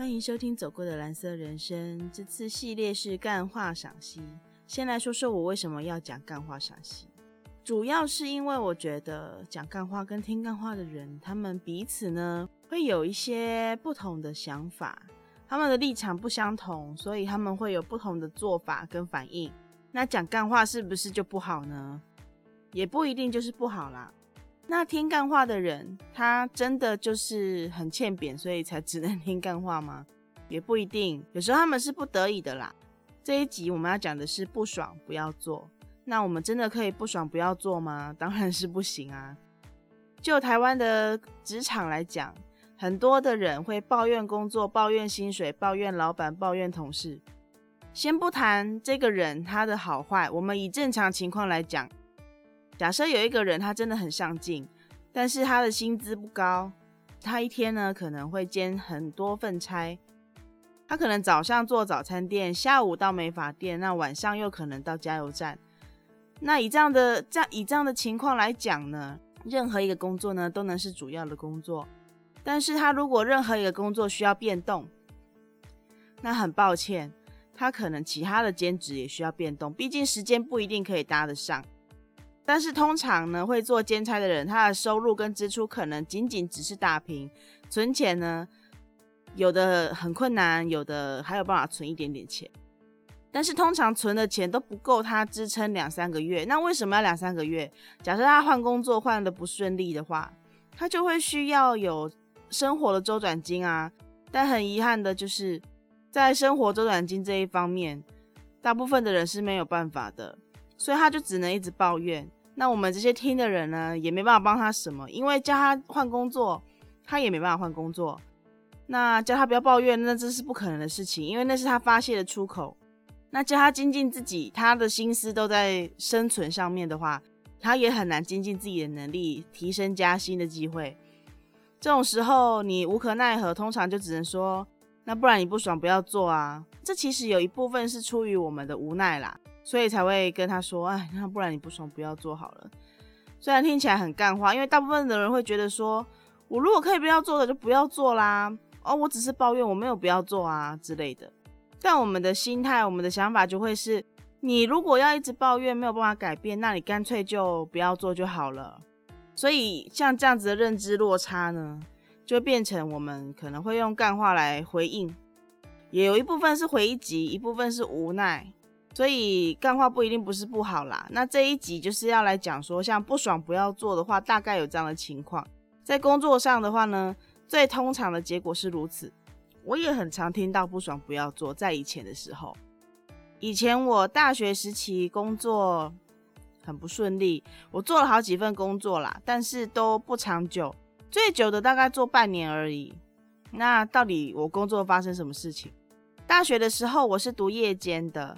欢迎收听《走过的蓝色人生》，这次系列是干话赏析。先来说说我为什么要讲干话赏析，主要是因为我觉得讲干话跟听干话的人，他们彼此呢会有一些不同的想法，他们的立场不相同，所以他们会有不同的做法跟反应。那讲干话是不是就不好呢？也不一定就是不好啦。那听干话的人，他真的就是很欠扁，所以才只能 听干话吗？也不一定，有时候他们是不得已的啦。这一集我们要讲的是不爽不要做。那我们真的可以不爽不要做吗？当然是不行啊。就台湾的职场来讲，很多的人会抱怨工作、抱怨薪水、抱怨老板、抱怨同事。先不谈这个人他的好坏，我们以正常情况来讲。假设有一个人，他真的很上进，但是他的薪资不高，他一天呢可能会兼很多份差，他可能早上做早餐店，下午到美发店，那晚上又可能到加油站。那以这样的这样以这样的情况来讲呢，任何一个工作呢都能是主要的工作，但是他如果任何一个工作需要变动，那很抱歉，他可能其他的兼职也需要变动，毕竟时间不一定可以搭得上。但是通常呢，会做兼差的人，他的收入跟支出可能仅仅只是打平。存钱呢，有的很困难，有的还有办法存一点点钱。但是通常存的钱都不够他支撑两三个月。那为什么要两三个月？假设他换工作换的不顺利的话，他就会需要有生活的周转金啊。但很遗憾的就是，在生活周转金这一方面，大部分的人是没有办法的，所以他就只能一直抱怨。那我们这些听的人呢，也没办法帮他什么，因为叫他换工作，他也没办法换工作。那叫他不要抱怨，那这是不可能的事情，因为那是他发泄的出口。那叫他精进自己，他的心思都在生存上面的话，他也很难精进自己的能力，提升加薪的机会。这种时候你无可奈何，通常就只能说，那不然你不爽不要做啊。这其实有一部分是出于我们的无奈啦。所以才会跟他说，哎，那不然你不爽不要做好了。虽然听起来很干话，因为大部分的人会觉得说，我如果可以不要做的就不要做啦。哦，我只是抱怨，我没有不要做啊之类的。但我们的心态，我们的想法就会是，你如果要一直抱怨没有办法改变，那你干脆就不要做就好了。所以像这样子的认知落差呢，就变成我们可能会用干话来回应，也有一部分是回击，一部分是无奈。所以干话不一定不是不好啦。那这一集就是要来讲说，像不爽不要做的话，大概有这样的情况。在工作上的话呢，最通常的结果是如此。我也很常听到不爽不要做。在以前的时候，以前我大学时期工作很不顺利，我做了好几份工作啦，但是都不长久，最久的大概做半年而已。那到底我工作发生什么事情？大学的时候我是读夜间的。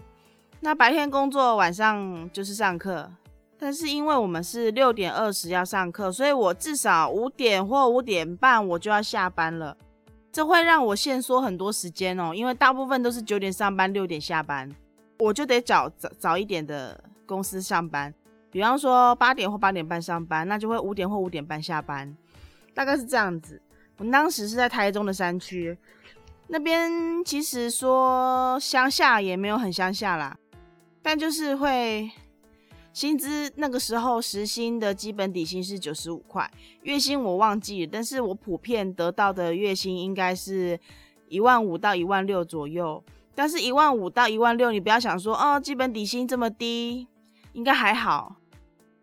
那白天工作，晚上就是上课。但是因为我们是六点二十要上课，所以我至少五点或五点半我就要下班了。这会让我限缩很多时间哦，因为大部分都是九点上班，六点下班，我就得找早早一点的公司上班。比方说八点或八点半上班，那就会五点或五点半下班，大概是这样子。我当时是在台中的山区，那边其实说乡下也没有很乡下啦。但就是会薪资那个时候时薪的基本底薪是九十五块，月薪我忘记了，但是我普遍得到的月薪应该是一万五到一万六左右。但是一万五到一万六，你不要想说哦，基本底薪这么低，应该还好。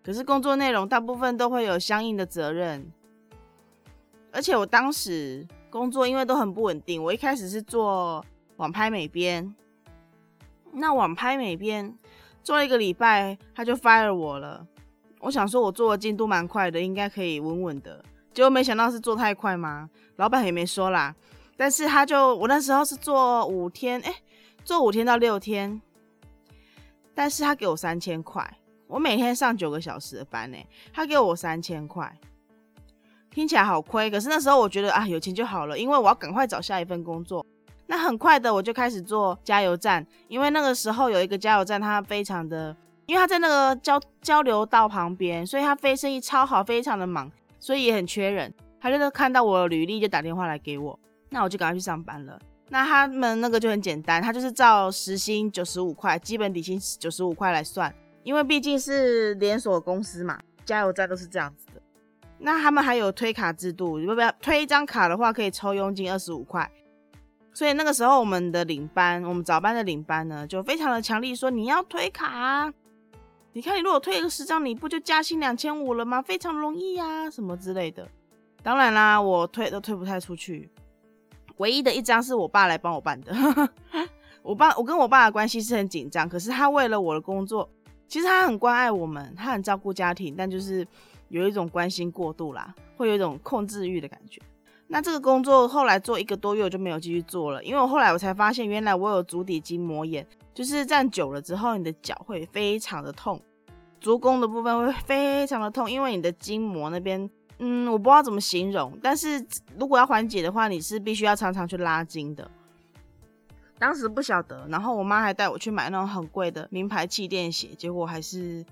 可是工作内容大部分都会有相应的责任，而且我当时工作因为都很不稳定，我一开始是做网拍美编。那网拍美编做了一个礼拜，他就 fire 我了。我想说，我做的进度蛮快的，应该可以稳稳的。结果没想到是做太快吗？老板也没说啦。但是他就我那时候是做五天，哎，做五天到六天。但是他给我三千块，我每天上九个小时的班呢，他给我三千块，听起来好亏。可是那时候我觉得啊，有钱就好了，因为我要赶快找下一份工作。那很快的，我就开始做加油站，因为那个时候有一个加油站，它非常的，因为它在那个交交流道旁边，所以它非生意超好，非常的忙，所以也很缺人。他就看到我履历，就打电话来给我，那我就赶快去上班了。那他们那个就很简单，他就是照时薪九十五块，基本底薪九十五块来算，因为毕竟是连锁公司嘛，加油站都是这样子的。那他们还有推卡制度，要不要推一张卡的话，可以抽佣金二十五块。所以那个时候我们的领班，我们早班的领班呢，就非常的强力说你要推卡。你看你如果推个十张，你不就加薪两千五了吗？非常容易呀，什么之类的。当然啦，我推都推不太出去。唯一的一张是我爸来帮我办的。我爸，我跟我爸的关系是很紧张，可是他为了我的工作，其实他很关爱我们，他很照顾家庭，但就是有一种关心过度啦，会有一种控制欲的感觉。那这个工作后来做一个多月我就没有继续做了，因为我后来我才发现，原来我有足底筋膜炎，就是站久了之后，你的脚会非常的痛，足弓的部分会非常的痛，因为你的筋膜那边。嗯，我不知道怎么形容，但是如果要缓解的话，你是必须要常常去拉筋的。当时不晓得，然后我妈还带我去买那种很贵的名牌气垫鞋，结果还是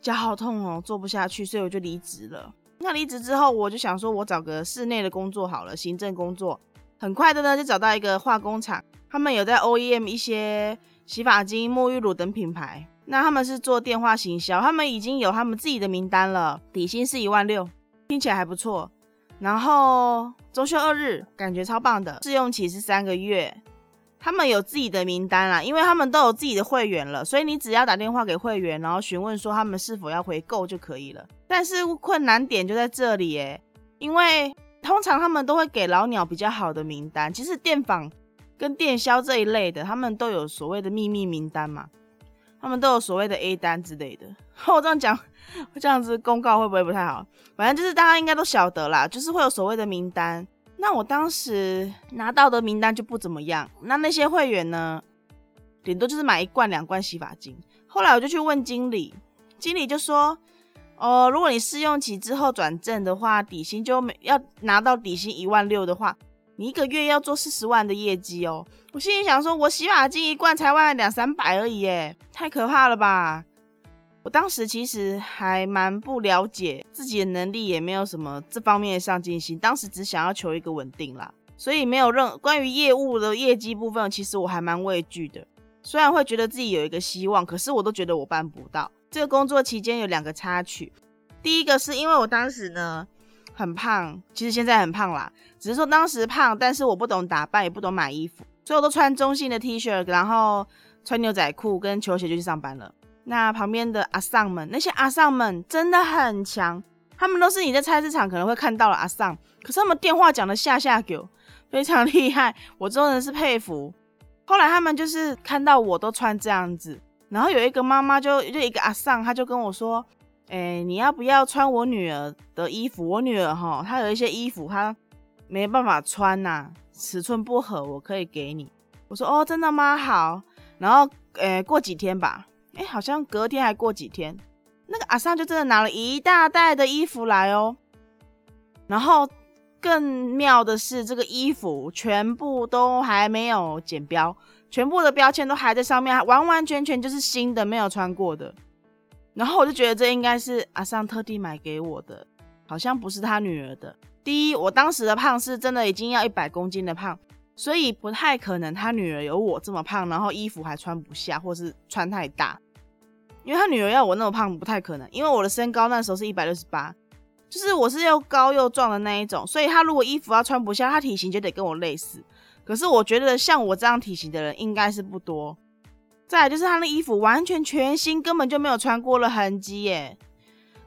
脚好痛哦，做不下去，所以我就离职了。那离职之后，我就想说，我找个室内的工作好了，行政工作。很快的呢，就找到一个化工厂，他们有在 OEM 一些洗发精、沐浴乳等品牌，那他们是做电话行销，他们已经有他们自己的名单了，底薪是一万六。听起来还不错，然后周休二日，感觉超棒的。试用期是三个月，他们有自己的名单啦，因为他们都有自己的会员了，所以你只要打电话给会员，然后询问说他们是否要回购就可以了。但是困难点就在这里耶，因为通常他们都会给老鸟比较好的名单，其实电访跟电销这一类的，他们都有所谓的秘密名单嘛，他们都有所谓的 A 单之类的。我这样讲。这样子公告会不会不太好？反正就是大家应该都晓得啦，就是会有所谓的名单。那我当时拿到的名单就不怎么样。那那些会员呢，顶多就是买一罐两罐洗发精。后来我就去问经理，经理就说：“哦，如果你试用期之后转正的话，底薪就没要拿到底薪一万六的话，你一个月要做四十万的业绩哦。”我心里想说，我洗发精一罐才万两三百而已，耶，太可怕了吧！我当时其实还蛮不了解自己的能力，也没有什么这方面的上进心。当时只想要求一个稳定啦，所以没有任关于业务的业绩部分，其实我还蛮畏惧的。虽然会觉得自己有一个希望，可是我都觉得我办不到。这个工作期间有两个插曲，第一个是因为我当时呢很胖，其实现在很胖啦，只是说当时胖，但是我不懂打扮，也不懂买衣服，所以我都穿中性的 T 恤，然后穿牛仔裤跟球鞋就去上班了。那旁边的阿桑们，那些阿桑们真的很强，他们都是你在菜市场可能会看到的阿桑，可是他们电话讲的下下狗，非常厉害，我真的是佩服。后来他们就是看到我都穿这样子，然后有一个妈妈就就一个阿桑，他就跟我说，哎，你要不要穿我女儿的衣服？我女儿哈，她有一些衣服她没办法穿呐，尺寸不合，我可以给你。我说哦，真的吗？好。然后，呃，过几天吧。哎，好像隔天还过几天，那个阿桑就真的拿了一大袋的衣服来哦。然后更妙的是，这个衣服全部都还没有剪标，全部的标签都还在上面，完完全全就是新的，没有穿过的。然后我就觉得这应该是阿桑特地买给我的，好像不是他女儿的。第一，我当时的胖是真的已经要一百公斤的胖。所以不太可能，他女儿有我这么胖，然后衣服还穿不下，或是穿太大。因为他女儿要我那么胖，不太可能。因为我的身高那时候是一百六十八，就是我是又高又壮的那一种，所以他如果衣服要穿不下，他体型就得跟我类似。可是我觉得像我这样体型的人应该是不多。再来就是他那衣服完全全新，根本就没有穿过的痕迹耶。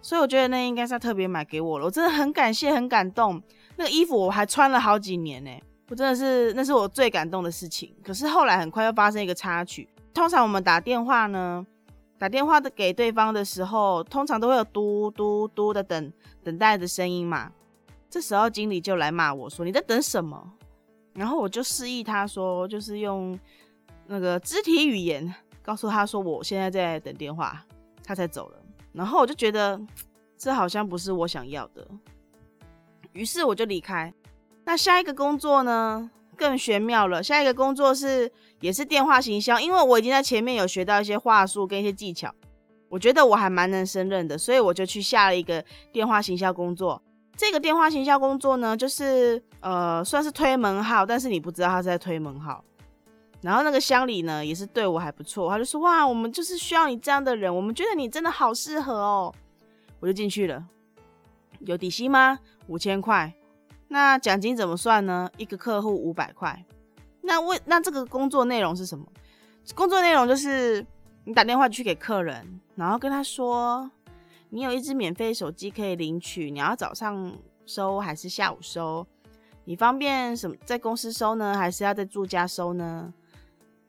所以我觉得那应该是他特别买给我了，我真的很感谢，很感动。那个衣服我还穿了好几年呢。我真的是，那是我最感动的事情。可是后来很快又发生一个插曲。通常我们打电话呢，打电话的给对方的时候，通常都会有嘟嘟嘟的等等待的声音嘛。这时候经理就来骂我说：“你在等什么？”然后我就示意他说，就是用那个肢体语言告诉他说我现在在等电话，他才走了。然后我就觉得这好像不是我想要的，于是我就离开。那下一个工作呢，更玄妙了。下一个工作是也是电话行销，因为我已经在前面有学到一些话术跟一些技巧，我觉得我还蛮能胜任的，所以我就去下了一个电话行销工作。这个电话行销工作呢，就是呃算是推门号，但是你不知道他是在推门号。然后那个乡里呢，也是对我还不错，他就说哇，我们就是需要你这样的人，我们觉得你真的好适合哦，我就进去了。有底薪吗？五千块。那奖金怎么算呢？一个客户五百块。那为那这个工作内容是什么？工作内容就是你打电话去给客人，然后跟他说，你有一只免费手机可以领取，你要早上收还是下午收？你方便什么在公司收呢，还是要在住家收呢？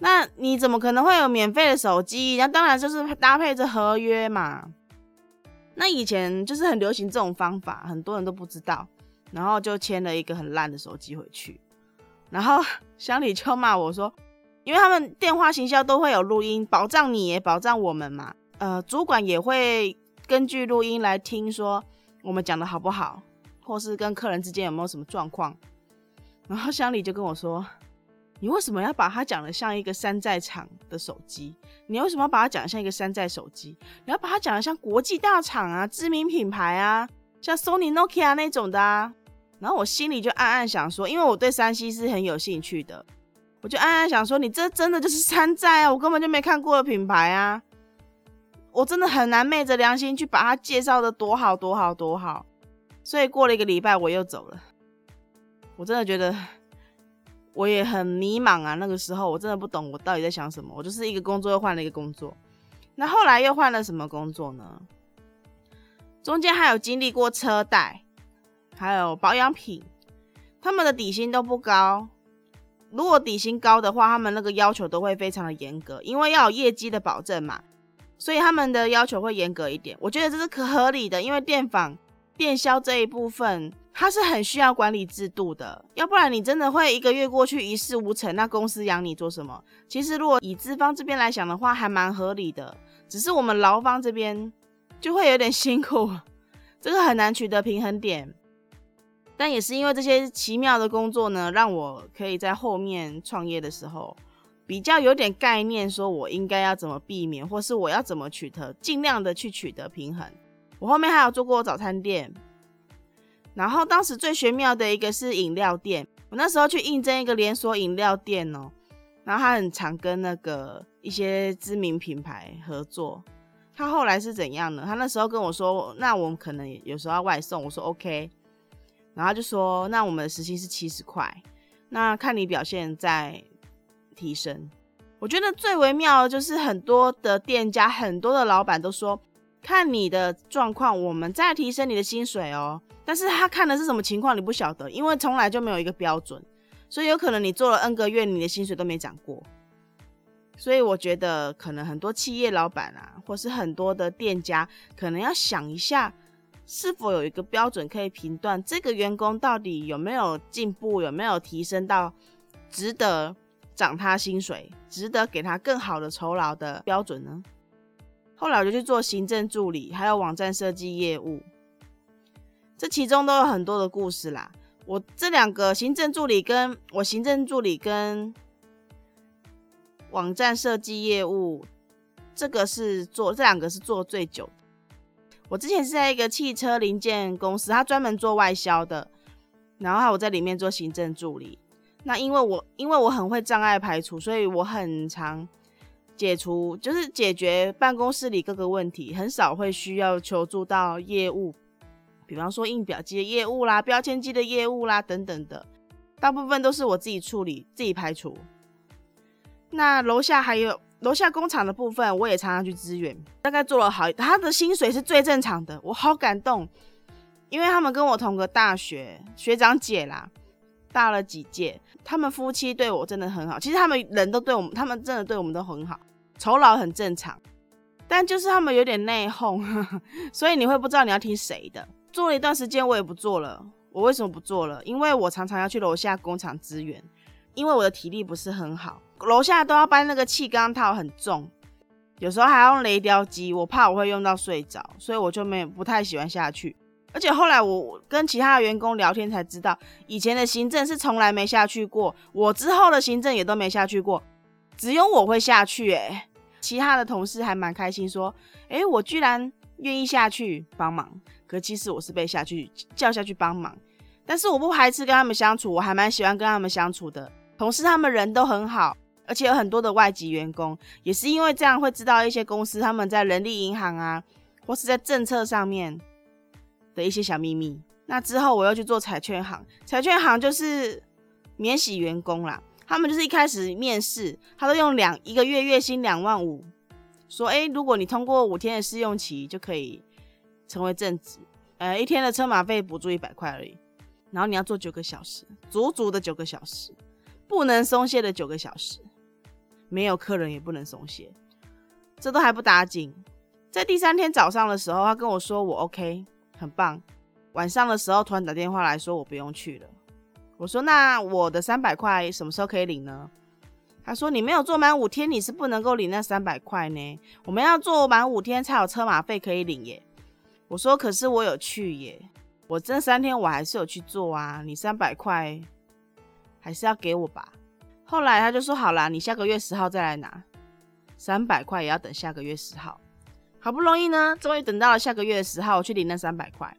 那你怎么可能会有免费的手机？那当然就是搭配着合约嘛。那以前就是很流行这种方法，很多人都不知道，然后就签了一个很烂的手机回去。然后 乡里就骂我说，因为他们电话行销都会有录音，保障你也保障我们嘛。呃，主管也会根据录音来听说我们讲的好不好，或是跟客人之间有没有什么状况。然后乡里就跟我说。你为什么要把它讲的像一个山寨厂的手机？你为什么要把它讲的像一个山寨手机？你要把它讲的像国际大厂啊、知名品牌啊，像 Sony、Nokia 那种的啊？然后我心里就暗暗想说，因为我对山西是很有兴趣的，我就暗暗想说，你这真的就是山寨啊！我根本就没看过的品牌啊！我真的很难昧着良心去把它介绍的多好多好多好。所以过了一个礼拜，我又走了。我真的觉得。我也很迷茫啊，那个时候我真的不懂我到底在想什么。我就是一个工作又换了一个工作，那后来又换了什么工作呢？中间还有经历过车贷，还有保养品，他们的底薪都不高。如果底薪高的话，他们那个要求都会非常的严格，因为要有业绩的保证嘛，所以他们的要求会严格一点。我觉得这是可合理的，因为电访、电销这一部分。它是很需要管理制度的，要不然你真的会一个月过去一事无成。那公司养你做什么？其实如果以资方这边来讲的话，还蛮合理的。只是我们劳方这边就会有点辛苦，这个很难取得平衡点。但也是因为这些奇妙的工作呢，让我可以在后面创业的时候比较有点概念，说我应该要怎么避免，或是我要怎么取得，尽量的去取得平衡。我后面还有做过早餐店。然后当时最玄妙的一个是饮料店，我那时候去应征一个连锁饮料店哦，然后他很常跟那个一些知名品牌合作。他后来是怎样呢？他那时候跟我说，那我们可能有时候要外送，我说 OK，然后就说那我们的时薪是七十块，那看你表现再提升。我觉得最为妙的就是很多的店家，很多的老板都说，看你的状况，我们再提升你的薪水哦。但是他看的是什么情况，你不晓得，因为从来就没有一个标准，所以有可能你做了 N 个月，你的薪水都没涨过。所以我觉得，可能很多企业老板啊，或是很多的店家，可能要想一下，是否有一个标准可以评断这个员工到底有没有进步，有没有提升到值得涨他薪水，值得给他更好的酬劳的标准呢？后来我就去做行政助理，还有网站设计业务。这其中都有很多的故事啦。我这两个行政助理，跟我行政助理跟网站设计业务，这个是做这两个是做最久的。我之前是在一个汽车零件公司，他专门做外销的，然后我在里面做行政助理。那因为我因为我很会障碍排除，所以我很常解除，就是解决办公室里各个问题，很少会需要求助到业务。比方说印表机的业务啦、标签机的业务啦等等的，大部分都是我自己处理、自己排除。那楼下还有楼下工厂的部分，我也常常去支援。大概做了好，他的薪水是最正常的，我好感动，因为他们跟我同个大学，学长姐啦，大了几届。他们夫妻对我真的很好，其实他们人都对我们，他们真的对我们都很好，酬劳很正常，但就是他们有点内讧，所以你会不知道你要听谁的。做了一段时间，我也不做了。我为什么不做了？因为我常常要去楼下工厂支援，因为我的体力不是很好，楼下都要搬那个气缸套，很重，有时候还要用雷雕机，我怕我会用到睡着，所以我就没不太喜欢下去。而且后来我跟其他的员工聊天才知道，以前的行政是从来没下去过，我之后的行政也都没下去过，只有我会下去。诶，其他的同事还蛮开心，说：“诶，我居然。”愿意下去帮忙。可其实我是被下去叫下去帮忙，但是我不排斥跟他们相处，我还蛮喜欢跟他们相处的。同事他们人都很好，而且有很多的外籍员工，也是因为这样会知道一些公司他们在人力银行啊，或是在政策上面的一些小秘密。那之后我又去做彩券行，彩券行就是免洗员工啦。他们就是一开始面试，他都用两一个月月薪两万五，说哎，如果你通过五天的试用期，就可以成为正职。呃，一天的车马费补助一百块而已，然后你要做九个小时，足足的九个小时，不能松懈的九个小时，没有客人也不能松懈。这都还不打紧，在第三天早上的时候，他跟我说我 OK，很棒。晚上的时候突然打电话来说我不用去了。我说那我的三百块什么时候可以领呢？他说你没有做满五天，你是不能够领那三百块呢。我们要做满五天才有车马费可以领耶。我说可是我有去耶，我这三天我还是有去做啊。你三百块还是要给我吧。后来他就说好啦，你下个月十号再来拿，三百块也要等下个月十号。好不容易呢，终于等到了下个月十号，我去领那三百块。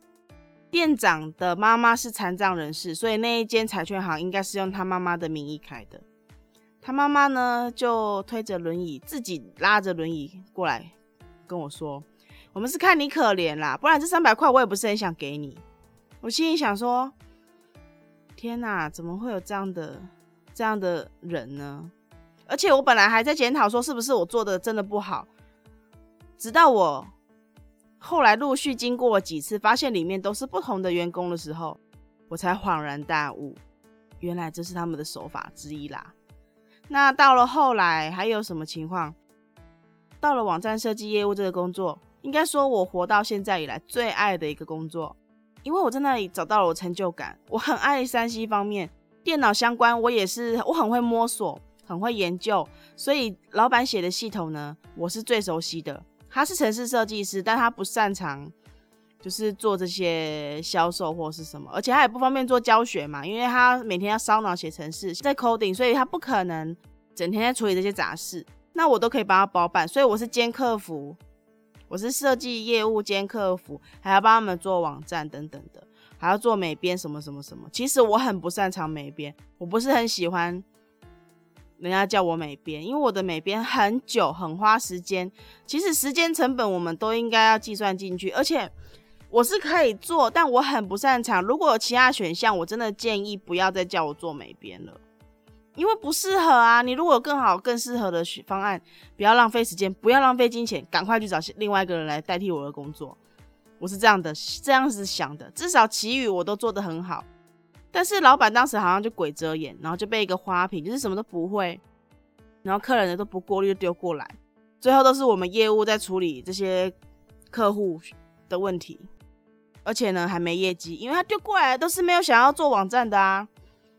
店长的妈妈是残障人士，所以那一间彩券行应该是用他妈妈的名义开的。他妈妈呢，就推着轮椅，自己拉着轮椅过来跟我说：“我们是看你可怜啦，不然这三百块我也不是很想给你。”我心里想说：“天哪，怎么会有这样的这样的人呢？”而且我本来还在检讨说是不是我做的真的不好，直到我。后来陆续经过几次，发现里面都是不同的员工的时候，我才恍然大悟，原来这是他们的手法之一啦。那到了后来还有什么情况？到了网站设计业务这个工作，应该说我活到现在以来最爱的一个工作，因为我在那里找到了我成就感。我很爱山西方面电脑相关，我也是我很会摸索，很会研究，所以老板写的系统呢，我是最熟悉的。他是城市设计师，但他不擅长就是做这些销售或是什么，而且他也不方便做教学嘛，因为他每天要烧脑写程式，在 coding，所以他不可能整天在处理这些杂事。那我都可以帮他包办，所以我是兼客服，我是设计业务兼客服，还要帮他们做网站等等的，还要做美编什么什么什么。其实我很不擅长美编，我不是很喜欢。人家叫我美编，因为我的美编很久，很花时间。其实时间成本我们都应该要计算进去，而且我是可以做，但我很不擅长。如果有其他选项，我真的建议不要再叫我做美编了，因为不适合啊。你如果有更好、更适合的方案，不要浪费时间，不要浪费金钱，赶快去找另外一个人来代替我的工作。我是这样的，这样子想的。至少其余我都做得很好。但是老板当时好像就鬼遮眼，然后就被一个花瓶，就是什么都不会，然后客人的都不过滤就丢过来，最后都是我们业务在处理这些客户的问题，而且呢还没业绩，因为他丢过来都是没有想要做网站的啊，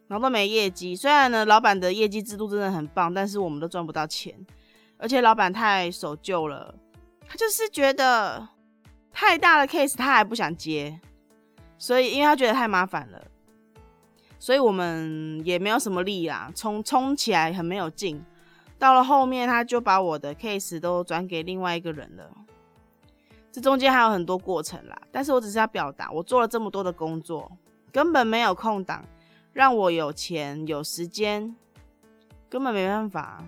然后都没业绩。虽然呢老板的业绩制度真的很棒，但是我们都赚不到钱，而且老板太守旧了，他就是觉得太大的 case 他还不想接，所以因为他觉得太麻烦了。所以我们也没有什么力啊，冲冲起来很没有劲。到了后面，他就把我的 case 都转给另外一个人了。这中间还有很多过程啦，但是我只是要表达，我做了这么多的工作，根本没有空档让我有钱有时间，根本没办法。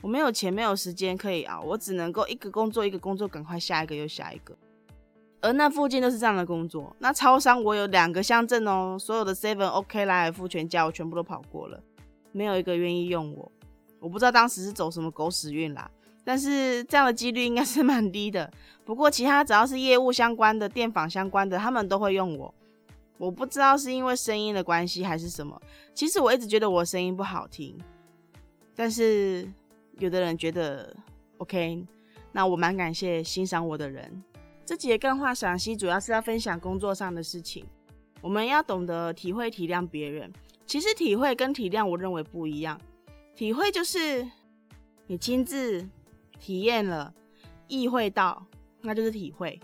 我没有钱没有时间可以熬，我只能够一个工作一个工作，赶快下一个又下一个。而那附近都是这样的工作。那超商我有两个乡镇哦，所有的 Seven、OK、来尔富、全家我全部都跑过了，没有一个愿意用我。我不知道当时是走什么狗屎运啦，但是这样的几率应该是蛮低的。不过其他只要是业务相关的、电访相关的，他们都会用我。我不知道是因为声音的关系还是什么。其实我一直觉得我声音不好听，但是有的人觉得 OK，那我蛮感谢欣赏我的人。这节干话赏析主要是要分享工作上的事情，我们要懂得体会体谅别人。其实体会跟体谅，我认为不一样。体会就是你亲自体验了、意会到，那就是体会。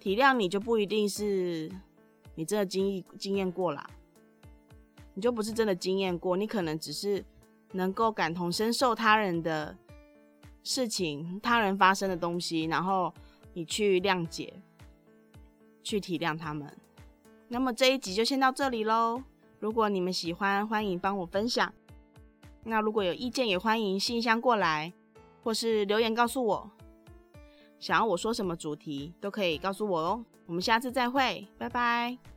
体谅你就不一定是你真的经历经验过啦，你就不是真的经验过，你可能只是能够感同身受他人的事情、他人发生的东西，然后。你去谅解、去体谅他们。那么这一集就先到这里喽。如果你们喜欢，欢迎帮我分享。那如果有意见，也欢迎信箱过来，或是留言告诉我。想要我说什么主题，都可以告诉我哦。我们下次再会，拜拜。